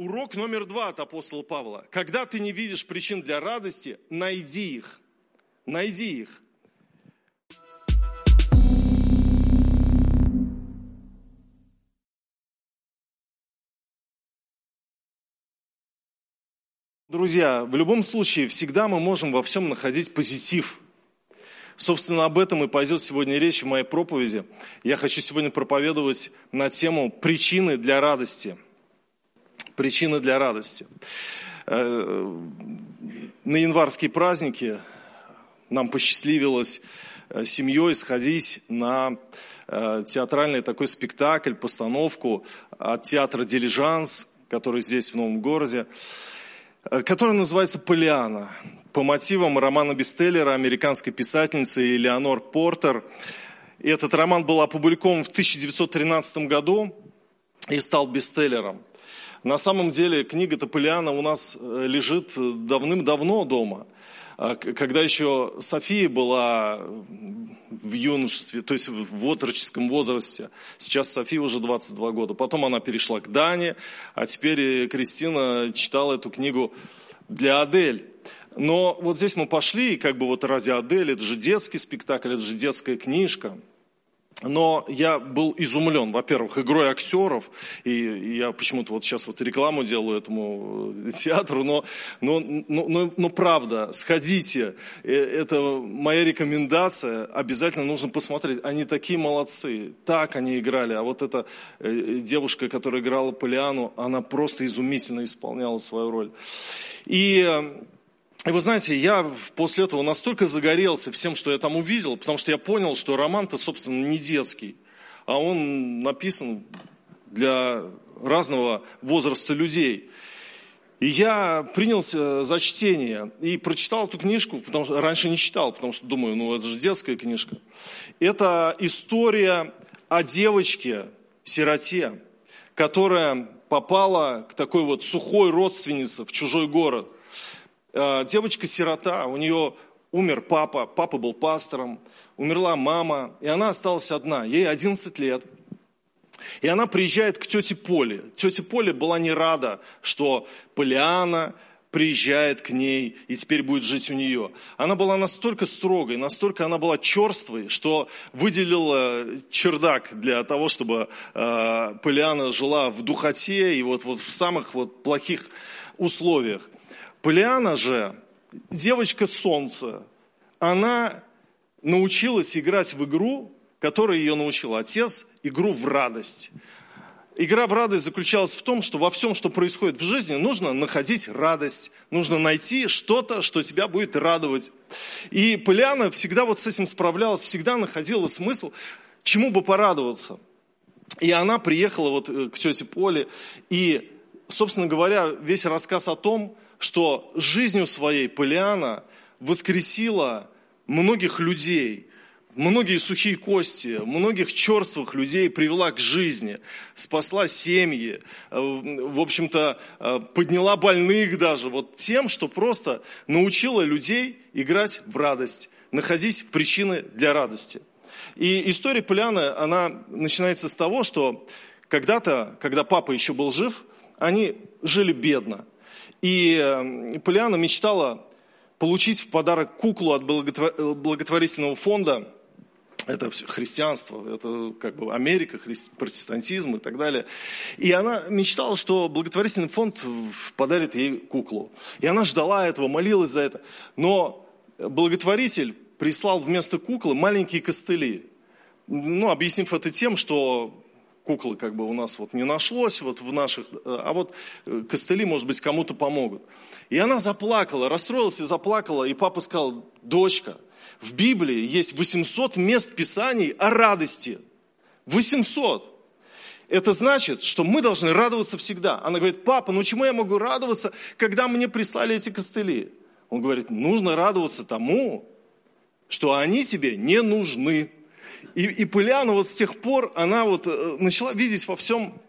Урок номер два от апостола Павла. Когда ты не видишь причин для радости, найди их. Найди их. Друзья, в любом случае, всегда мы можем во всем находить позитив. Собственно, об этом и пойдет сегодня речь в моей проповеди. Я хочу сегодня проповедовать на тему причины для радости. Причины для радости. Э, на январские праздники нам посчастливилось э, семьей сходить на э, театральный такой спектакль, постановку от театра «Дилижанс», который здесь в Новом городе. Который называется «Полиана» по мотивам романа Бестеллера американской писательницы Элеонор Портер. И этот роман был опубликован в 1913 году и стал бестселлером. На самом деле книга Тополиана у нас э, лежит давным-давно дома – а когда еще София была в юношестве, то есть в отроческом возрасте, сейчас София уже 22 года, потом она перешла к Дане, а теперь Кристина читала эту книгу для Адель. Но вот здесь мы пошли, и как бы вот ради Адель, это же детский спектакль, это же детская книжка – но я был изумлен, во-первых, игрой актеров, и я почему-то вот сейчас вот рекламу делаю этому э, театру, но, но, но, но, но правда, сходите, э, это моя рекомендация, обязательно нужно посмотреть, они такие молодцы, так они играли, а вот эта э, девушка, которая играла Полиану, она просто изумительно исполняла свою роль. И и вы знаете, я после этого настолько загорелся всем, что я там увидел, потому что я понял, что роман-то, собственно, не детский, а он написан для разного возраста людей. И я принялся за чтение и прочитал эту книжку, потому что раньше не читал, потому что думаю, ну это же детская книжка. Это история о девочке, сироте, которая попала к такой вот сухой родственнице в чужой город – девочка-сирота, у нее умер папа, папа был пастором, умерла мама, и она осталась одна, ей 11 лет. И она приезжает к тете Поле. Тетя Поле была не рада, что Полиана приезжает к ней и теперь будет жить у нее. Она была настолько строгой, настолько она была черствой, что выделила чердак для того, чтобы э, Полиана жила в духоте и вот, вот в самых вот плохих условиях. Полиана же, девочка солнца, она научилась играть в игру, которую ее научил отец, игру в радость. Игра в радость заключалась в том, что во всем, что происходит в жизни, нужно находить радость, нужно найти что-то, что тебя будет радовать. И Полиана всегда вот с этим справлялась, всегда находила смысл, чему бы порадоваться. И она приехала вот э, к тете Поле, и, собственно говоря, весь рассказ о том, что жизнью своей Полиана воскресила многих людей, многие сухие кости, многих черствых людей привела к жизни, спасла семьи, э, в общем-то, э, подняла больных даже, вот тем, что просто научила людей играть в радость, находить причины для радости. И история Полианы, она начинается с того, что когда-то, когда папа еще был жив, они жили бедно. И эм, Полиана мечтала получить в подарок куклу от благотворительного фонда. Это христианство, это как бы Америка, протестантизм и так далее. И она мечтала, что благотворительный фонд подарит ей куклу. И она ждала этого, молилась за это. Но благотворитель прислал вместо куклы маленькие костыли. Ну, объяснив это тем, что куклы как бы у нас вот не нашлось вот в наших, э, а вот э, костыли, может быть, кому-то помогут. И она заплакала, расстроилась и заплакала, и папа сказал, дочка, в Библии есть 800 мест Писаний о радости. 800. Это значит, что мы должны радоваться всегда. Она говорит, папа, ну чему я могу радоваться, когда мне прислали эти костыли? Он говорит, нужно радоваться тому, что они тебе не нужны. И, и Пыляна вот с тех пор, она вот э, начала видеть во всем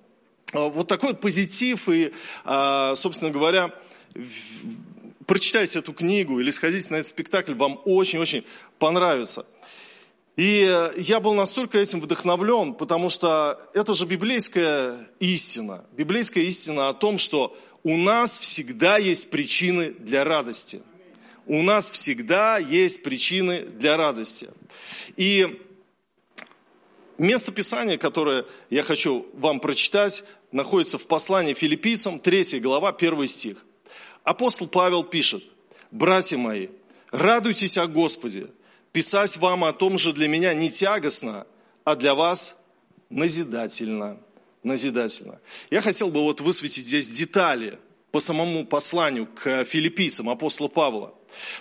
э, вот такой позитив. И, а, собственно говоря, прочитайте эту книгу или сходите на этот спектакль, вам очень-очень понравится. И э, я был настолько этим вдохновлен, потому что это же библейская истина. Библейская истина о том, что у нас всегда есть причины для радости. У нас всегда есть причины для радости. И место Писания, которое я хочу вам прочитать, находится в послании филиппийцам, 3 глава, 1 стих. Апостол Павел пишет, «Братья мои, радуйтесь о Господе, Писать вам о том же для меня не тягостно, а для вас назидательно. Назидательно. Я хотел бы вот высветить здесь детали по самому посланию к филиппийцам апостола Павла.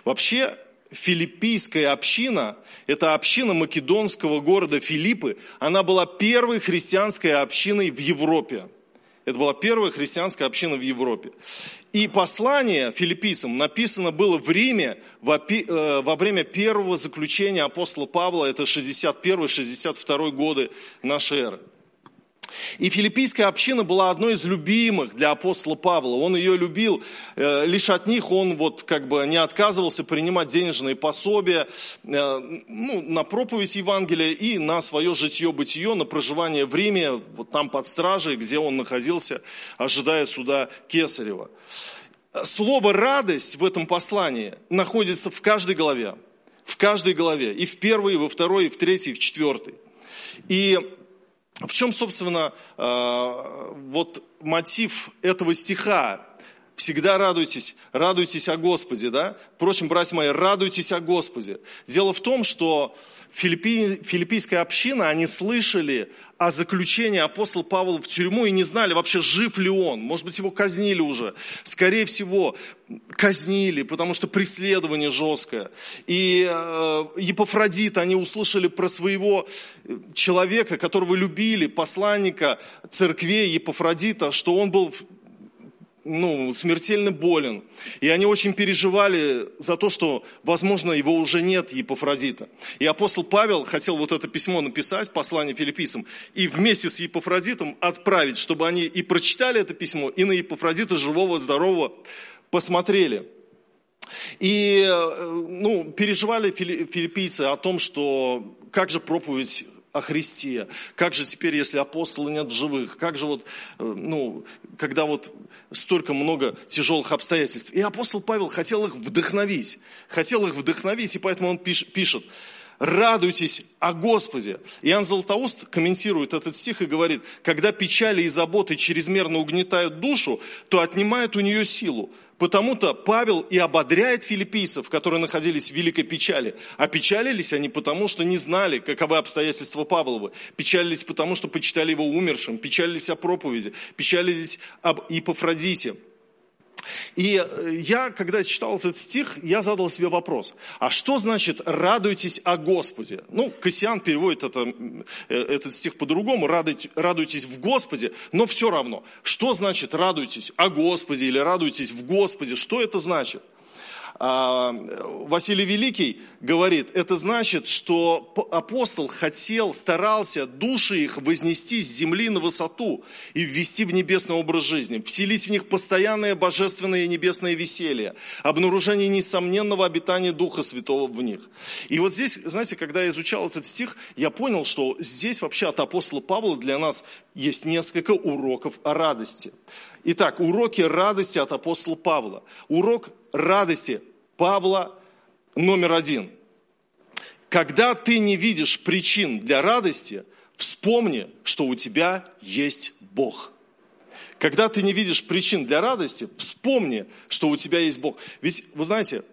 Вообще, филиппийская община, это община македонского города Филиппы, она была первой христианской общиной в Европе. Это была первая христианская община в Европе. И послание филиппийцам написано было в Риме э, во время первого заключения апостола Павла, это 61-62 годы нашей эры. И филиппийская община была одной из любимых для апостола Павла. Он ее любил, э, лишь от них он вот как бы не отказывался принимать денежные пособия э, ну, на проповедь Евангелия и на свое житье-бытие, на проживание в Риме, вот там под стражей, где он находился, ожидая суда Кесарева. Слово «радость» в этом послании находится в каждой главе. В каждой главе. И в первой, и во второй, и в третьей, и в четвертой. И в чем, собственно, э, вот мотив этого стиха? Всегда радуйтесь, радуйтесь о Господе, да? Впрочем, братья мои, радуйтесь о Господе. Дело в том, что филиппи, филиппийская община, они слышали о заключении апостола Павла в тюрьму и не знали вообще, жив ли он. Может быть, его казнили уже. Скорее всего, казнили, потому что преследование жесткое. И э, Епофродит, они услышали про своего человека, которого любили, посланника церквей Епофродита, что он был ну, смертельно болен. И они очень переживали за то, что, возможно, его уже нет, Епофродита. И апостол Павел хотел вот это письмо написать, послание филиппийцам, и вместе с Епофродитом отправить, чтобы они и прочитали это письмо, и на Епофродита живого, здорового посмотрели. И ну, переживали филиппийцы о том, что как же проповедь о Христе. Как же теперь, если апостолы нет в живых? Как же вот, э, ну, когда вот столько много тяжелых обстоятельств. И апостол Павел хотел их вдохновить. Хотел их вдохновить, и поэтому он пишет, радуйтесь о Господе. Иоанн Златоуст комментирует этот стих и говорит, когда печали и заботы чрезмерно угнетают душу, то отнимают у нее силу. Потому-то Павел и ободряет филиппийцев, которые находились в великой печали. А печалились они потому, что не знали, каковы обстоятельства Павловы. Печалились потому, что почитали его умершим. Печалились о проповеди. Печалились об Ипофродите. И э, я, когда читал этот стих, я задал себе вопрос, а что значит «радуйтесь о Господе»? Ну, Кассиан переводит это, э, этот стих по-другому, «радуйтесь в Господе», но все равно, что значит «радуйтесь о Господе» или «радуйтесь в Господе», что это значит? А, Василий Великий говорит, это значит, что апостол хотел, старался души их вознести с земли на высоту и ввести в небесный образ жизни, вселить в них постоянное божественное небесное веселье, обнаружение несомненного обитания Духа Святого в них. И вот здесь, знаете, когда я изучал этот стих, я понял, что здесь вообще от апостола Павла для нас есть несколько уроков о радости. Итак, уроки радости от апостола Павла. Урок радости Павла номер один. Когда ты не видишь причин для радости, вспомни, что у тебя есть Бог. Когда ты не видишь причин для радости, вспомни, что у тебя есть Бог. Ведь, вы знаете,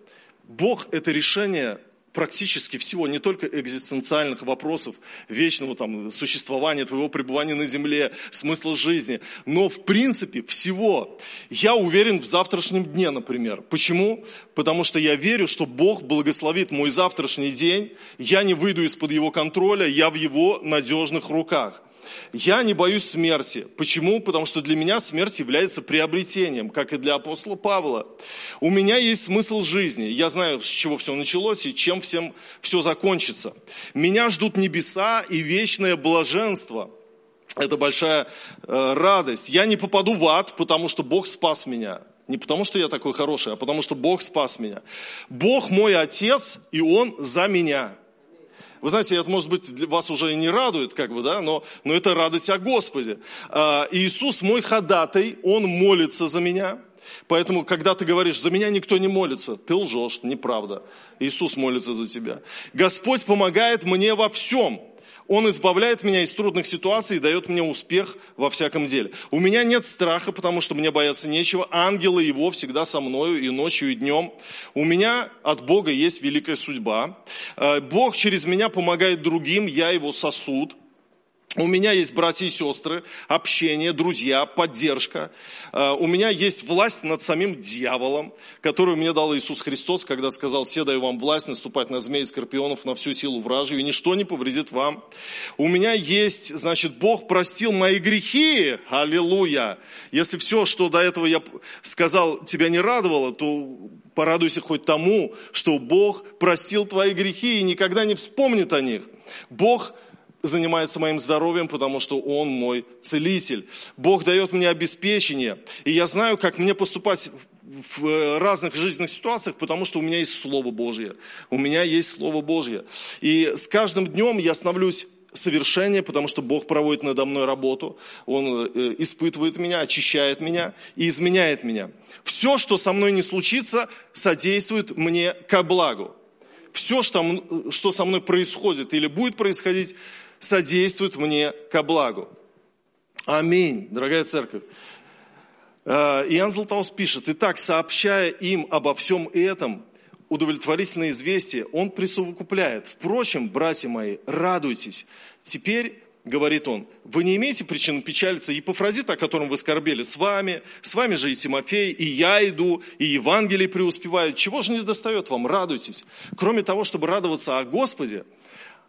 Бог – это решение практически всего, не только экзистенциальных вопросов вечного там, существования, твоего пребывания на земле, смысла жизни, но в принципе всего. Я уверен в завтрашнем дне, например. Почему? Потому что я верю, что Бог благословит мой завтрашний день, я не выйду из-под Его контроля, я в Его надежных руках. Я не боюсь смерти. Почему? Потому что для меня смерть является приобретением, как и для апостола Павла. У меня есть смысл жизни. Я знаю, с чего все началось и чем всем все закончится. Меня ждут небеса и вечное блаженство. Это большая э, радость. Я не попаду в ад, потому что Бог спас меня. Не потому, что я такой хороший, а потому, что Бог спас меня. Бог мой Отец, и Он за меня. Вы знаете, это, может быть, вас уже и не радует, как бы, да, но, но это радость о Господе. А, Иисус мой ходатай, Он молится за меня. Поэтому, когда ты говоришь, за меня никто не молится, ты лжешь, неправда. Иисус молится за тебя. Господь помогает мне во всем. Он избавляет меня из трудных ситуаций и дает мне успех во всяком деле. У меня нет страха, потому что мне бояться нечего. Ангелы его всегда со мною и ночью, и днем. У меня от Бога есть великая судьба. Э, Бог через меня помогает другим, я его сосуд. У меня есть братья и сестры, общение, друзья, поддержка. Э, у меня есть власть над самим дьяволом, которую мне дал Иисус Христос, когда сказал, все даю вам власть наступать на змеи и скорпионов, на всю силу вражью, и ничто не повредит вам. У меня есть, значит, Бог простил мои грехи, аллилуйя. Если все, что до этого я сказал, тебя не радовало, то порадуйся хоть тому, что Бог простил твои грехи и никогда не вспомнит о них. Бог занимается моим здоровьем, потому что Он мой целитель. Бог дает мне обеспечение, и я знаю, как мне поступать в разных жизненных ситуациях, потому что у меня есть Слово Божье. У меня есть Слово Божье. И с каждым днем я становлюсь совершение, потому что Бог проводит надо мной работу, Он э, испытывает меня, очищает меня и изменяет меня. Все, что со мной не случится, содействует мне ко благу. Все, что, что со мной происходит или будет происходить, содействует мне ко благу. Аминь, дорогая церковь. Э, Иоанн Златоуст пишет, «Итак, сообщая им обо всем этом, удовлетворительное известие, он присовокупляет. Впрочем, братья мои, радуйтесь. Теперь говорит он, вы не имеете причин печалиться. Епофродит, о котором вы скорбели, с вами, с вами же и Тимофей, и я иду, и Евангелие преуспевают. Чего же не достает вам? Радуйтесь. Кроме того, чтобы радоваться о Господе,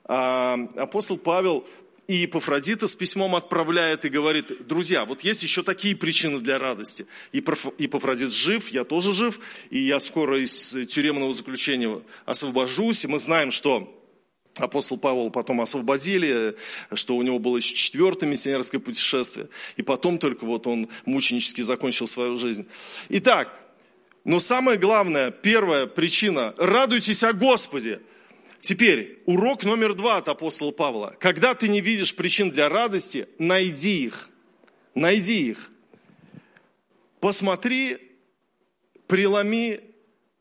апостол Павел и Епофродита с письмом отправляет и говорит, друзья, вот есть еще такие причины для радости. Епофродит жив, я тоже жив, и я скоро из тюремного заключения освобожусь. И мы знаем, что апостол Павел потом освободили, что у него было еще четвертое миссионерское путешествие, и потом только вот он мученически закончил свою жизнь. Итак, но самое главное, первая причина, радуйтесь о Господе. Теперь, урок номер два от апостола Павла. Когда ты не видишь причин для радости, найди их. Найди их. Посмотри, преломи,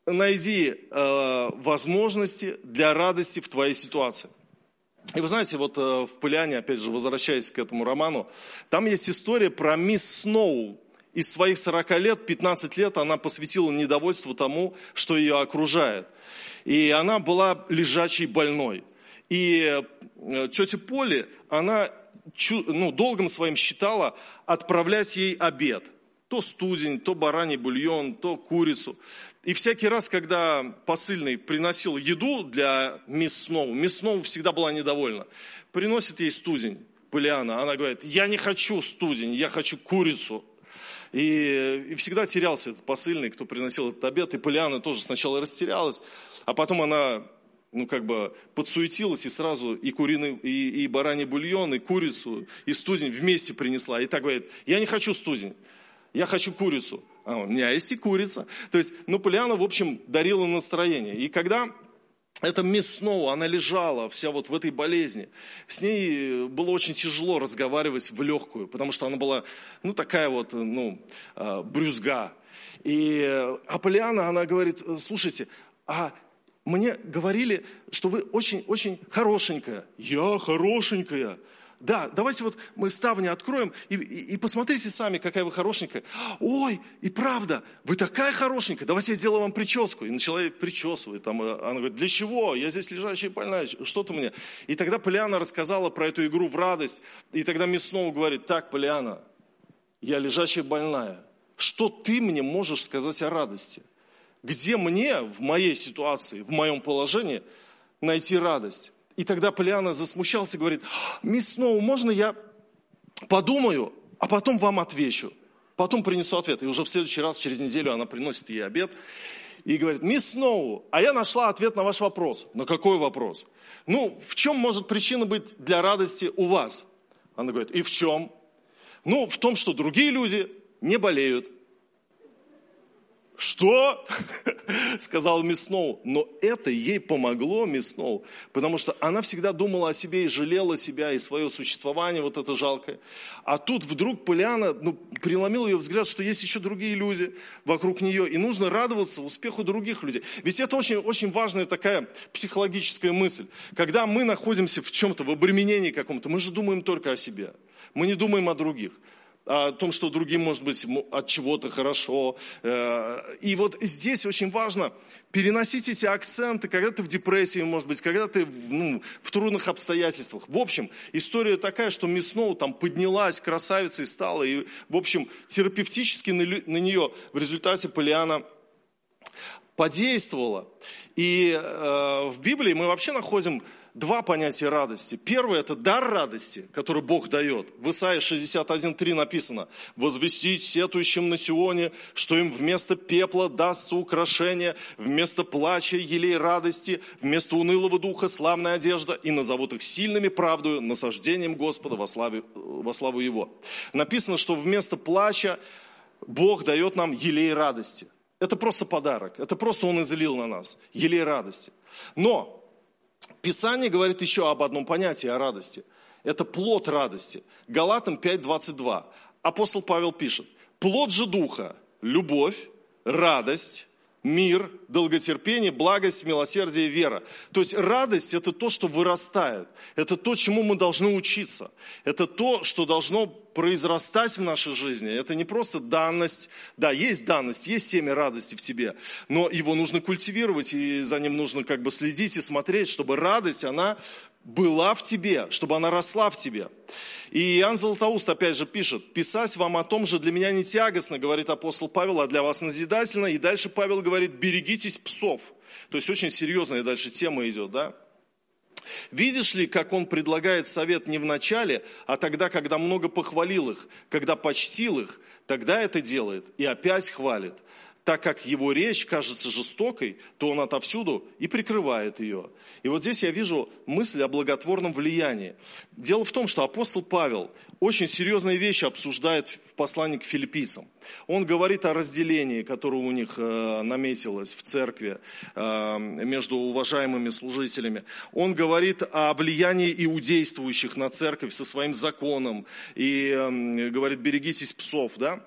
найди э, возможности для радости в твоей ситуации. И вы знаете, вот э, в Пыляне, опять же, возвращаясь к этому роману, там есть история про мисс Сноу. Из своих 40 лет, 15 лет она посвятила недовольству тому, что ее окружает. И она была лежачей больной. И э, тетя Поли, она ну, долгом своим считала отправлять ей обед. То студень, то бараний бульон, то курицу. И всякий раз, когда посыльный приносил еду для мисс Сноу, мисс Сноу всегда была недовольна. Приносит ей студень, Полиана, она говорит, я не хочу студень, я хочу курицу. И, и всегда терялся этот посыльный, кто приносил этот обед. И Полиана тоже сначала растерялась, а потом она ну, как бы подсуетилась и сразу и куриный, и, и бараний бульон, и курицу, и студень вместе принесла. И так говорит, я не хочу студень, я хочу курицу. А у меня есть и курица. То есть, ну, Полиана, в общем, дарила настроение. И когда эта мисс она лежала вся вот в этой болезни. С ней было очень тяжело разговаривать в легкую, потому что она была, ну, такая вот, ну, а, брюзга. И Аполлиана, она говорит, слушайте, а мне говорили, что вы очень-очень хорошенькая. Я хорошенькая. Да, давайте вот мы ставни откроем и, и, и посмотрите сами, какая вы хорошенькая. Ой, и правда, вы такая хорошенькая, давайте я сделаю вам прическу. И начала причесывать. Там, э, она говорит, для чего? Я здесь лежачая больная, что ты мне? И тогда Полиана рассказала про эту игру в радость. И тогда мне снова говорит, так, Полиана, я лежачая больная. Что ты мне можешь сказать о радости? Где мне в моей ситуации, в моем положении найти радость? И тогда Полиана засмущался и говорит, мисс Сноу, можно я подумаю, а потом вам отвечу. Потом принесу ответ. И уже в следующий раз, через неделю, она приносит ей обед и говорит, мисс Сноу, а я нашла ответ на ваш вопрос. На какой вопрос? Ну, в чем может причина быть для радости у вас? Она говорит, и в чем? Ну, в том, что другие люди не болеют. Что? Сказал мисс Сноу. Но это ей помогло, мисс Сноу, потому что она всегда думала о себе и жалела себя, и свое существование, вот это жалкое. А тут вдруг Полиана ну, преломил ее взгляд, что есть еще другие люди вокруг нее, и нужно радоваться успеху других людей. Ведь это очень, очень важная такая психологическая мысль. Когда мы находимся в чем-то, в обременении каком-то, мы же думаем только о себе. Мы не думаем о других о том, что другим, может быть, от чего-то хорошо. Э, и вот здесь очень важно переносить эти акценты, когда ты в депрессии, может быть, когда ты ну, в трудных обстоятельствах. В общем, история такая, что мисс Сноу там поднялась, красавицей стала, и, в общем, терапевтически на, на нее в результате Полиана подействовала. И э, в Библии мы вообще находим два понятия радости. Первое – это дар радости, который Бог дает. В Исаии 61.3 написано, «Возвестить сетующим на Сионе, что им вместо пепла дастся украшение, вместо плача елей радости, вместо унылого духа славная одежда, и назовут их сильными правдою, насаждением Господа во, славе, во славу Его». Написано, что вместо плача Бог дает нам елей радости. Это просто подарок, это просто Он излил на нас, елей радости. Но Писание говорит еще об одном понятии о радости. Это плод радости. Галатам 5.22. Апостол Павел пишет, плод же духа, любовь, радость, мир, долготерпение, благость, милосердие, вера. То есть радость – это то, что вырастает. Это то, чему мы должны учиться. Это то, что должно произрастать в нашей жизни. Это не просто данность. Да, есть данность, есть семя радости в тебе, но его нужно культивировать, и за ним нужно как бы следить и смотреть, чтобы радость, она была в тебе, чтобы она росла в тебе. И Иоанн Златоуст опять же пишет, писать вам о том же для меня не тягостно, говорит апостол Павел, а для вас назидательно. И дальше Павел говорит, берегитесь псов. То есть очень серьезная дальше тема идет, да? Видишь ли, как он предлагает совет не в начале, а тогда, когда много похвалил их, когда почтил их, тогда это делает и опять хвалит так как его речь кажется жестокой, то он отовсюду и прикрывает ее. И вот здесь я вижу мысль о благотворном влиянии. Дело в том, что апостол Павел очень серьезные вещи обсуждает в послании к филиппийцам. Он говорит о разделении, которое у них э, наметилось в церкви э, между уважаемыми служителями. Он говорит о влиянии иудействующих на церковь со своим законом и э, говорит, берегитесь псов, да?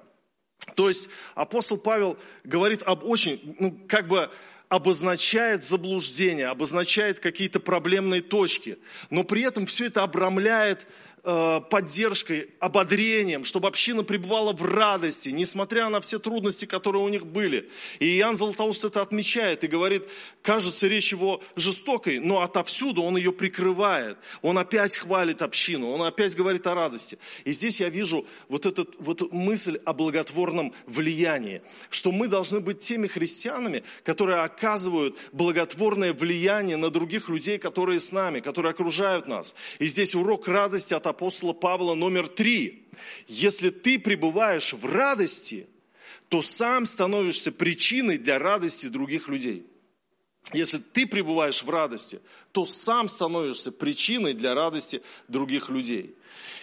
То есть апостол Павел говорит об очень, ну, как бы обозначает заблуждение, обозначает какие-то проблемные точки, но при этом все это обрамляет поддержкой, ободрением, чтобы община пребывала в радости, несмотря на все трудности, которые у них были. И Иоанн Златоуст это отмечает и говорит, кажется речь его жестокой, но отовсюду он ее прикрывает. Он опять хвалит общину, он опять говорит о радости. И здесь я вижу вот, эту вот мысль о благотворном влиянии, что мы должны быть теми христианами, которые оказывают благотворное влияние на других людей, которые с нами, которые окружают нас. И здесь урок радости от апостола Павла номер три. Если ты пребываешь в радости, то сам становишься причиной для радости других людей. Если ты пребываешь в радости, то сам становишься причиной для радости других людей.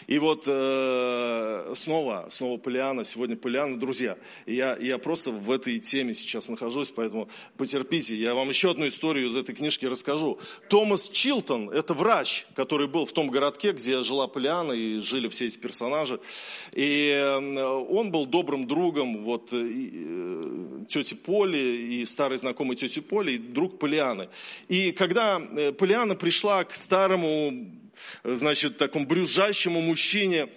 И вот э, снова, снова Полиана, сегодня Полиана, друзья, я, я просто в этой теме сейчас нахожусь, поэтому потерпите, я вам еще одну историю из этой книжки расскажу. Томас Чилтон, это врач, который был в том городке, где жила Полиана и жили все эти персонажи. И э, он был добрым другом вот, и, э, тети Поли и старой знакомой тети Поли, и друг Полианы. И когда э, Полиана пришла к старому значит, такому брюзжащему мужчине,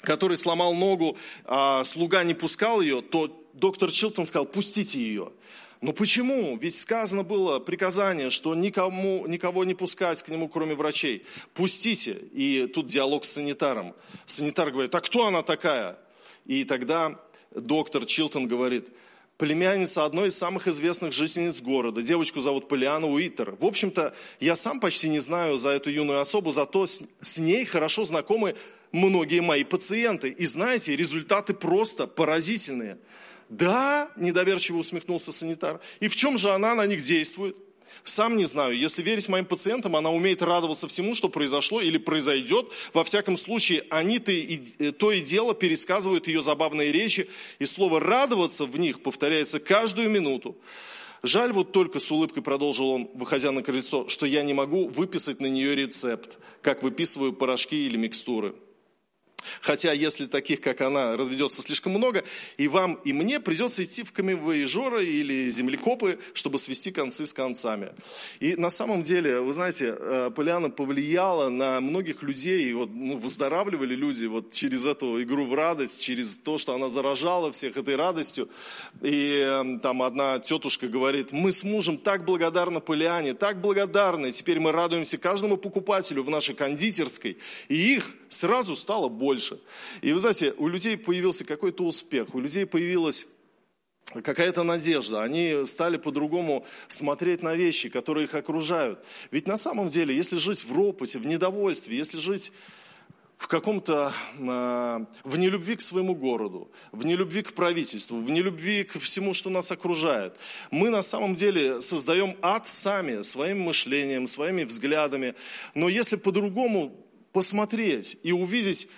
который сломал ногу, а слуга не пускал ее, то доктор Чилтон сказал, пустите ее. Но почему? Ведь сказано было приказание, что никому, никого не пускать к нему, кроме врачей. Пустите. И тут диалог с санитаром. Санитар говорит, а кто она такая? И тогда доктор Чилтон говорит, племянница одной из самых известных жительниц города. Девочку зовут Полиана Уитер. В общем-то, я сам почти не знаю за эту юную особу, зато с, с ней хорошо знакомы многие мои пациенты. И знаете, результаты просто поразительные. Да, недоверчиво усмехнулся санитар. И в чем же она на них действует? Сам не знаю. Если верить моим пациентам, она умеет радоваться всему, что произошло или произойдет. Во всяком случае, они-то и, э, то и дело пересказывают ее забавные речи, и слово «радоваться» в них повторяется каждую минуту. Жаль вот только, с улыбкой продолжил он, выходя на крыльцо, что я не могу выписать на нее рецепт, как выписываю порошки или микстуры. Хотя, если таких, как она, разведется слишком много, и вам, и мне придется идти в камевоежоры или землекопы, чтобы свести концы с концами. И на самом деле, вы знаете, э, Поляна повлияла на многих людей, и вот, ну, выздоравливали люди вот через эту игру в радость, через то, что она заражала всех этой радостью. И эм, там одна тетушка говорит, мы с мужем так благодарны Поляне, так благодарны, теперь мы радуемся каждому покупателю в нашей кондитерской, и их сразу стало больше. И вы знаете, у людей появился какой-то успех, у людей появилась какая-то надежда. Они стали по-другому смотреть на вещи, которые их окружают. Ведь на самом деле, если жить в ропоте, в недовольстве, если жить в каком-то, а, в нелюбви к своему городу, в нелюбви к правительству, в нелюбви к всему, что нас окружает. Мы на самом деле создаем ад сами, своим мышлением, своими взглядами. Но если по-другому посмотреть и увидеть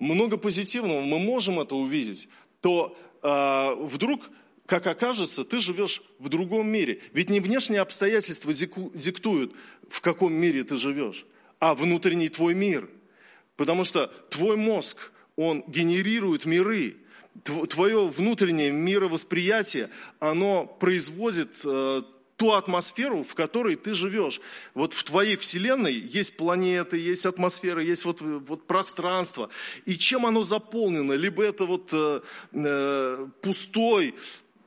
много позитивного, мы можем это увидеть, то э, вдруг, как окажется, ты живешь в другом мире. Ведь не внешние обстоятельства диктуют, в каком мире ты живешь, а внутренний твой мир. Потому что твой мозг, он генерирует миры, твое внутреннее мировосприятие, оно производит э, ту атмосферу, в которой ты живешь. Вот в твоей вселенной есть планеты, есть атмосфера, есть вот, вот пространство. И чем оно заполнено? Либо это вот э, э, пустой,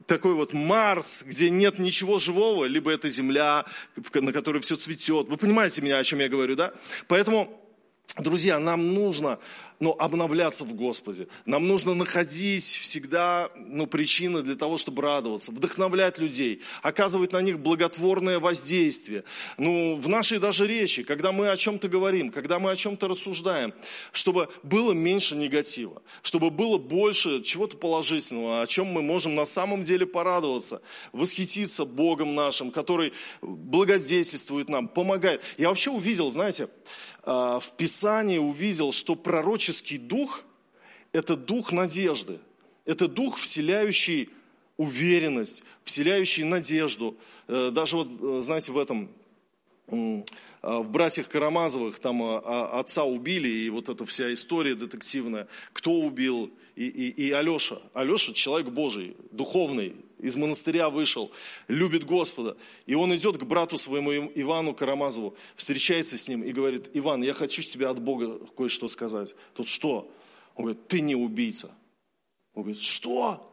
такой вот Марс, где нет ничего живого, либо это Земля, на которой все цветет. Вы понимаете меня, о чем я говорю, да? Поэтому, друзья, нам нужно но обновляться в Господе. Нам нужно находить всегда ну, причины для того, чтобы радоваться, вдохновлять людей, оказывать на них благотворное воздействие. Ну, в нашей даже речи, когда мы о чем-то говорим, когда мы о чем-то рассуждаем, чтобы было меньше негатива, чтобы было больше чего-то положительного, о чем мы можем на самом деле порадоваться, восхититься Богом нашим, который благодетельствует нам, помогает. Я вообще увидел, знаете, в Писании увидел, что пророческий дух – это дух надежды. Это дух, вселяющий уверенность, вселяющий надежду. Э, даже вот, э, знаете, в этом, а, в «Братьях Карамазовых» там а, отца убили, и вот эта вся история детективная, кто убил, и, и, и Алеша. Алеша – человек Божий, духовный, из монастыря вышел, любит Господа. И он идет к брату своему Ивану Карамазову, встречается с ним и говорит, Иван, я хочу тебе от Бога кое-что сказать. Тут что? Он говорит, ты не убийца. Он говорит, что?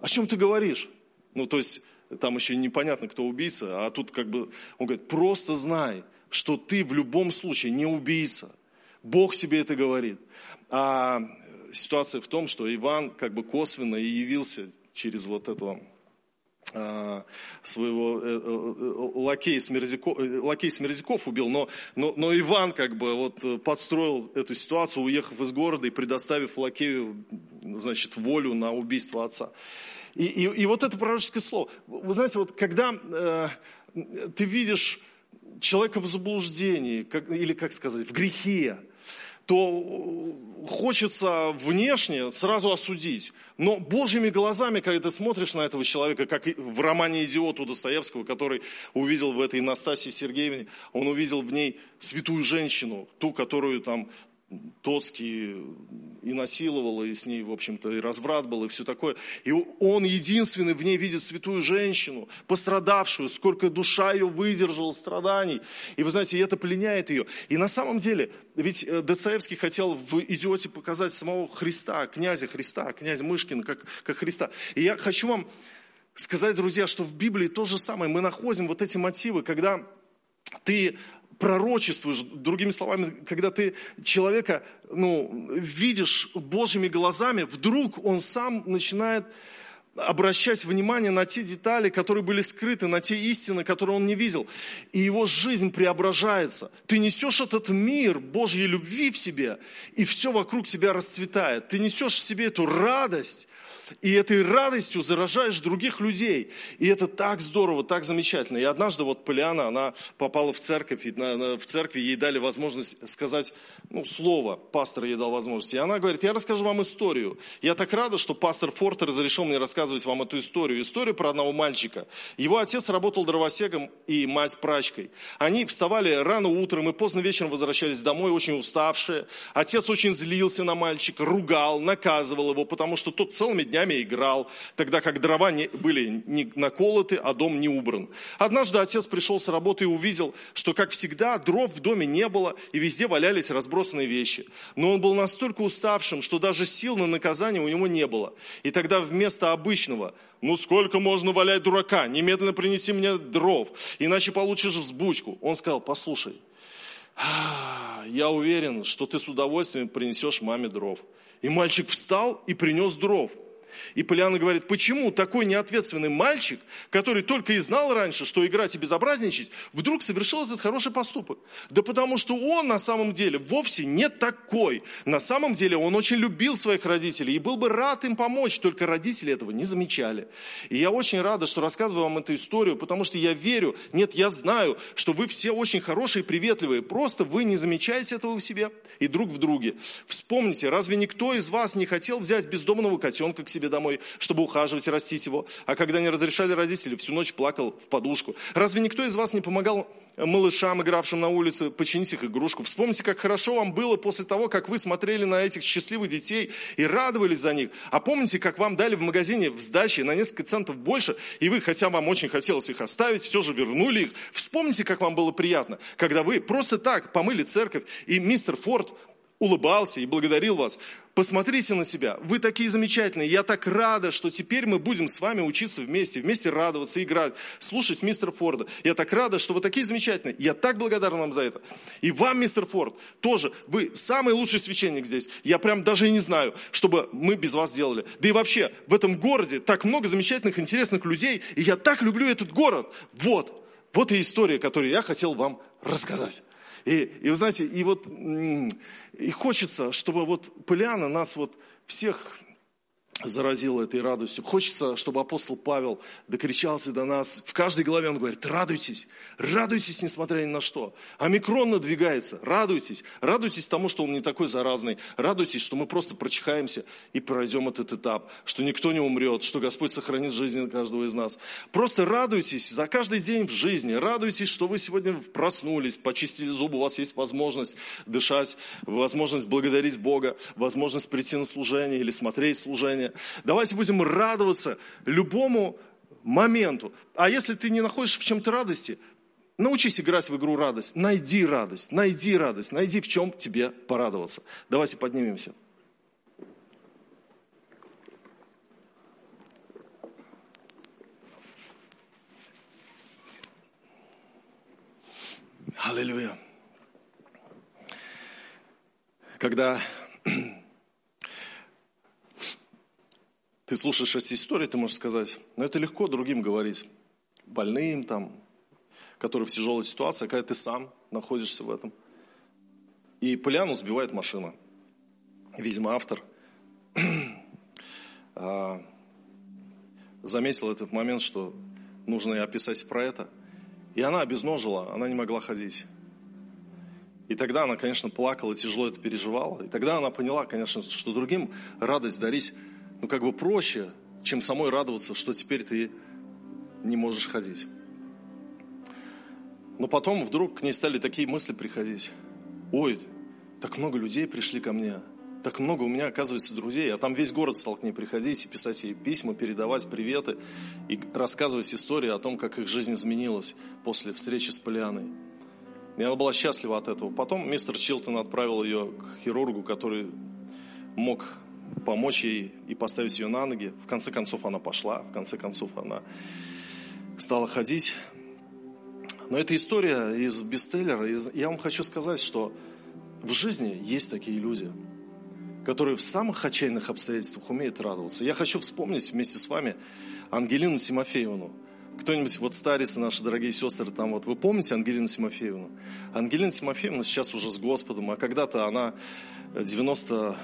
О чем ты говоришь? Ну, то есть, там еще непонятно, кто убийца, а тут как бы, он говорит, просто знай, что ты в любом случае не убийца. Бог тебе это говорит. А ситуация в том, что Иван как бы косвенно и явился через вот этого а, своего э, э, э, лакея Смердяков, лакей Смердяков убил, но, но, но Иван как бы вот подстроил эту ситуацию, уехав из города и предоставив лакею, значит, волю на убийство отца. И, и, и вот это пророческое слово. Вы знаете, вот когда э, ты видишь человека в заблуждении, как, или как сказать, в грехе, то хочется внешне сразу осудить. Но Божьими глазами, когда ты смотришь на этого человека, как в романе «Идиот» у Достоевского, который увидел в этой Настасии Сергеевне, он увидел в ней святую женщину, ту, которую там Тоцкий и насиловал, и с ней, в общем-то, и разврат был, и все такое. И он единственный в ней видит святую женщину, пострадавшую, сколько душа ее выдержала страданий. И вы знаете, это пленяет ее. И на самом деле, ведь э, Достоевский хотел в «Идиоте» показать самого Христа, князя Христа, князя Мышкина, как, как Христа. И я хочу вам сказать, друзья, что в Библии то же самое. Мы находим вот эти мотивы, когда ты пророчествуешь, другими словами, когда ты человека ну, видишь Божьими глазами, вдруг он сам начинает обращать внимание на те детали, которые были скрыты, на те истины, которые он не видел. И его жизнь преображается. Ты несешь этот мир Божьей любви в себе, и все вокруг тебя расцветает. Ты несешь в себе эту радость, и этой радостью заражаешь других людей. И это так здорово, так замечательно. И однажды вот Полиана, она попала в церковь, и в церкви ей дали возможность сказать ну, слово, пастор ей дал возможность. И она говорит, я расскажу вам историю. Я так рада, что пастор Форт разрешил мне рассказывать вам эту историю. Историю про одного мальчика. Его отец работал дровосеком и мать прачкой. Они вставали рано утром и поздно вечером возвращались домой, очень уставшие. Отец очень злился на мальчика, ругал, наказывал его, потому что тот целыми днями играл, тогда как дрова не, были не наколоты, а дом не убран. Однажды отец пришел с работы и увидел, что, как всегда, дров в доме не было, и везде валялись разбросанные вещи. Но он был настолько уставшим, что даже сил на наказание у него не было. И тогда вместо обычного ну сколько можно валять дурака? Немедленно принеси мне дров, иначе получишь взбучку. Он сказал, послушай, я уверен, что ты с удовольствием принесешь маме дров. И мальчик встал и принес дров. И Полиана говорит, почему такой неответственный мальчик, который только и знал раньше, что играть и безобразничать, вдруг совершил этот хороший поступок? Да потому что он на самом деле вовсе не такой. На самом деле он очень любил своих родителей и был бы рад им помочь, только родители этого не замечали. И я очень рада, что рассказываю вам эту историю, потому что я верю, нет, я знаю, что вы все очень хорошие и приветливые, просто вы не замечаете этого в себе и друг в друге. Вспомните, разве никто из вас не хотел взять бездомного котенка к себе домой, чтобы ухаживать и растить его, а когда не разрешали родители, всю ночь плакал в подушку? Разве никто из вас не помогал малышам, игравшим на улице, починить их игрушку. Вспомните, как хорошо вам было после того, как вы смотрели на этих счастливых детей и радовались за них. А помните, как вам дали в магазине в сдаче на несколько центов больше, и вы, хотя вам очень хотелось их оставить, все же вернули их. Вспомните, как вам было приятно, когда вы просто так помыли церковь, и мистер Форд улыбался и благодарил вас. Посмотрите на себя, вы такие замечательные. Я так рада, что теперь мы будем с вами учиться вместе, вместе радоваться, играть, слушать мистера Форда. Я так рада, что вы такие замечательные. Я так благодарен вам за это. И вам, мистер Форд, тоже. Вы самый лучший священник здесь. Я прям даже и не знаю, чтобы мы без вас делали. Да и вообще, в этом городе так много замечательных, интересных людей, и я так люблю этот город. Вот, вот и история, которую я хотел вам рассказать. И, и вы знаете, и вот и хочется, чтобы вот Полиана нас вот всех заразил этой радостью. Хочется, чтобы апостол Павел докричался до нас. В каждой главе он говорит, радуйтесь, радуйтесь, несмотря ни на что. Омикрон надвигается, радуйтесь. Радуйтесь тому, что он не такой заразный. Радуйтесь, что мы просто прочихаемся и пройдем этот этап. Что никто не умрет, что Господь сохранит жизнь каждого из нас. Просто радуйтесь за каждый день в жизни. Радуйтесь, что вы сегодня проснулись, почистили зубы, у вас есть возможность дышать, возможность благодарить Бога, возможность прийти на служение или смотреть служение служения. Давайте будем радоваться любому моменту. А если ты не находишь в чем-то радости, научись играть в игру радость. Найди радость, найди радость, найди в чем тебе порадоваться. Давайте поднимемся. Аллилуйя. Когда Ты слушаешь эти истории, ты можешь сказать, но это легко другим говорить, больным там, которые в тяжелой ситуации, а когда ты сам находишься в этом. И Поляну сбивает машина. Видимо, автор а, заметил этот момент, что нужно описать про это. И она обезножила, она не могла ходить. И тогда она, конечно, плакала, тяжело это переживала. И тогда она поняла, конечно, что другим радость дарить ну, как бы проще, чем самой радоваться, что теперь ты не можешь ходить. Но потом вдруг к ней стали такие мысли приходить. Ой, так много людей пришли ко мне, так много у меня, оказывается, друзей, а там весь город стал к ней приходить и писать ей письма, передавать приветы и рассказывать истории о том, как их жизнь изменилась после встречи с Полианой. И она была счастлива от этого. Потом мистер Чилтон отправил ее к хирургу, который мог помочь ей и поставить ее на ноги. В конце концов она пошла, в конце концов она стала ходить. Но эта история из бестселлера, я вам хочу сказать, что в жизни есть такие люди, которые в самых отчаянных обстоятельствах умеют радоваться. Я хочу вспомнить вместе с вами Ангелину Тимофеевну. Кто-нибудь, вот старицы наши дорогие сестры, там вот, вы помните Ангелину Тимофеевну? Ангелина Тимофеевна сейчас уже с Господом, а когда-то она 90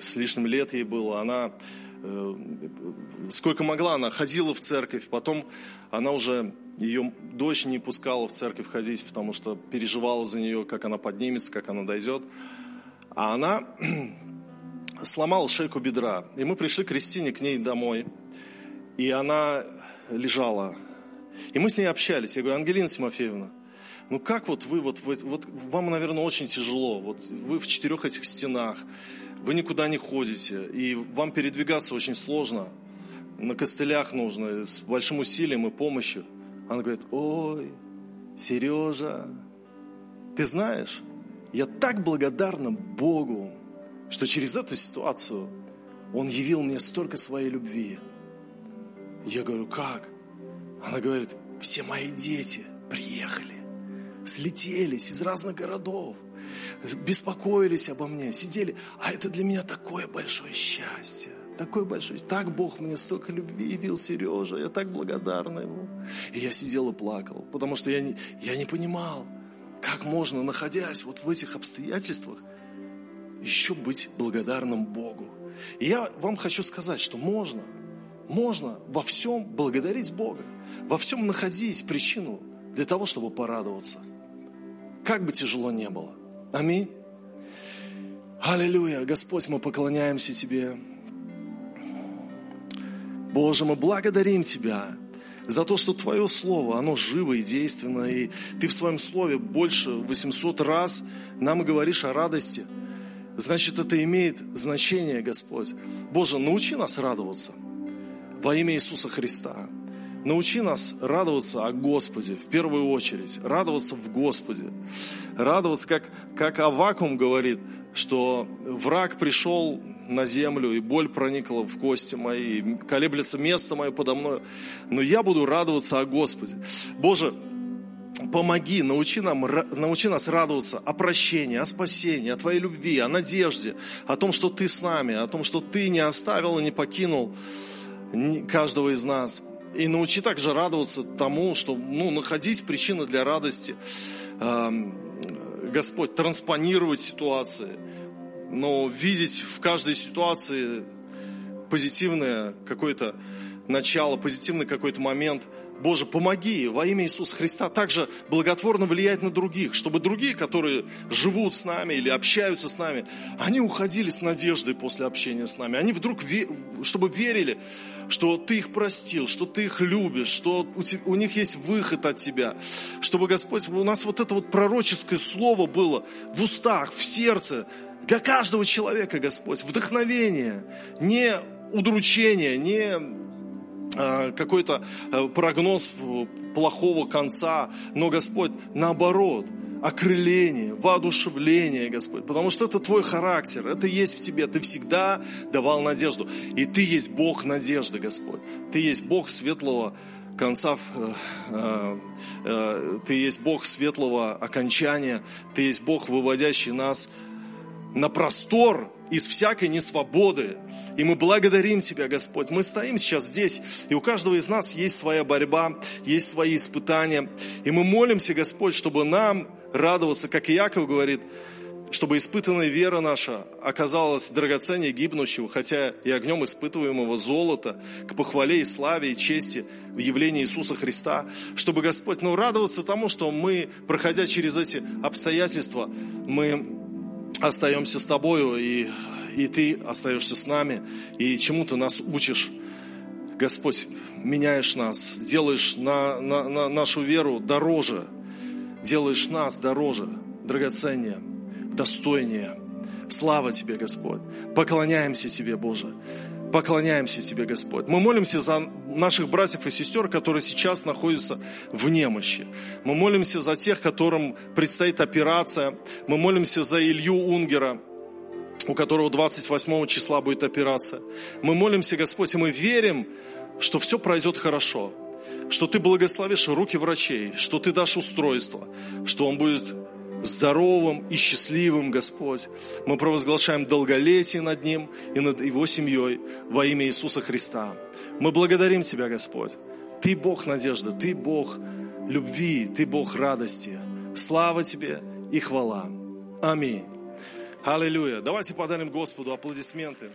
с лишним лет ей было, она э, сколько могла, она ходила в церковь, потом она уже, ее дочь не пускала в церковь ходить, потому что переживала за нее, как она поднимется, как она дойдет. А она сломала шейку бедра. И мы пришли к Кристине к ней домой. И она лежала. И мы с ней общались. Я говорю, Ангелина Тимофеевна, ну как вот вы, вот, вот, вот вам, наверное, очень тяжело. Вот вы в четырех этих стенах, вы никуда не ходите, и вам передвигаться очень сложно. На костылях нужно, с большим усилием и помощью. Она говорит, ой, Сережа, ты знаешь, я так благодарна Богу, что через эту ситуацию Он явил мне столько своей любви. Я говорю, как? Она говорит, все мои дети приехали, слетелись из разных городов, беспокоились обо мне, сидели. А это для меня такое большое счастье. Такое большое. Так Бог мне столько любви явил, Сережа. Я так благодарна Ему. И я сидел и плакал, потому что я не, я не понимал, как можно, находясь вот в этих обстоятельствах, еще быть благодарным Богу. И я вам хочу сказать, что можно, можно во всем благодарить Бога, во всем находить причину для того, чтобы порадоваться. Как бы тяжело не было. Аминь. Аллилуйя. Господь, мы поклоняемся Тебе. Боже, мы благодарим Тебя за то, что Твое Слово, оно живо и действенно, и Ты в Своем Слове больше 800 раз нам говоришь о радости – значит, это имеет значение, Господь. Боже, научи нас радоваться во имя Иисуса Христа. Научи нас радоваться о Господе в первую очередь, радоваться в Господе. Радоваться, как, как Авакум говорит, что враг пришел на землю, и боль проникла в кости мои, колеблется место мое подо мной. Но я буду радоваться о Господе. Боже, помоги, научи, нам, научи нас радоваться о прощении, о спасении, о Твоей любви, о надежде, о том, что Ты с нами, о том, что Ты не оставил и не покинул каждого из нас. И научи также радоваться тому, что ну, находить причины для радости, Господь, транспонировать ситуации, но видеть в каждой ситуации позитивное какое-то начало, позитивный какой-то момент – Боже, помоги во имя Иисуса Христа также благотворно влиять на других, чтобы другие, которые живут с нами или общаются с нами, они уходили с надеждой после общения с нами. Они вдруг, чтобы верили, что Ты их простил, что Ты их любишь, что у них есть выход от Тебя. Чтобы, Господь, у нас вот это вот пророческое слово было в устах, в сердце, для каждого человека, Господь, вдохновение, не удручение, не какой-то э, прогноз плохого конца, но Господь наоборот, окрыление, воодушевление, Господь, потому что это Твой характер, это есть в Тебе, Ты всегда давал надежду, и Ты есть Бог надежды, Господь, Ты есть Бог светлого конца, э, Ты есть Бог светлого окончания, Ты есть Бог, выводящий нас на простор из всякой несвободы, и мы благодарим Тебя, Господь. Мы стоим сейчас здесь, и у каждого из нас есть своя борьба, есть свои испытания. И мы молимся, Господь, чтобы нам радоваться, как Иаков говорит, чтобы испытанная вера наша оказалась драгоценнее гибнущего, хотя и огнем испытываемого золота, к похвале и славе и чести в явлении Иисуса Христа, чтобы, Господь, ну, радоваться тому, что мы, проходя через эти обстоятельства, мы остаемся с Тобою, и и Ты остаешься с нами, и чему Ты нас учишь. Господь, меняешь нас, делаешь на, на, на нашу веру дороже, делаешь нас дороже, драгоценнее, достойнее. Слава Тебе, Господь. Поклоняемся Тебе, Боже. Поклоняемся Тебе, Господь. Мы молимся за наших братьев и сестер, которые сейчас находятся в немощи. Мы молимся за тех, которым предстоит операция. Мы молимся за Илью Унгера, у которого 28 числа будет операция. Мы молимся, Господь, и мы верим, что все пройдет хорошо, что Ты благословишь руки врачей, что Ты дашь устройство, что он будет здоровым и счастливым, Господь. Мы провозглашаем долголетие над ним и над его семьей во имя Иисуса Христа. Мы благодарим Тебя, Господь. Ты Бог надежды, Ты Бог любви, Ты Бог радости. Слава Тебе и хвала. Аминь. Аллилуйя. Давайте подарим Господу аплодисменты.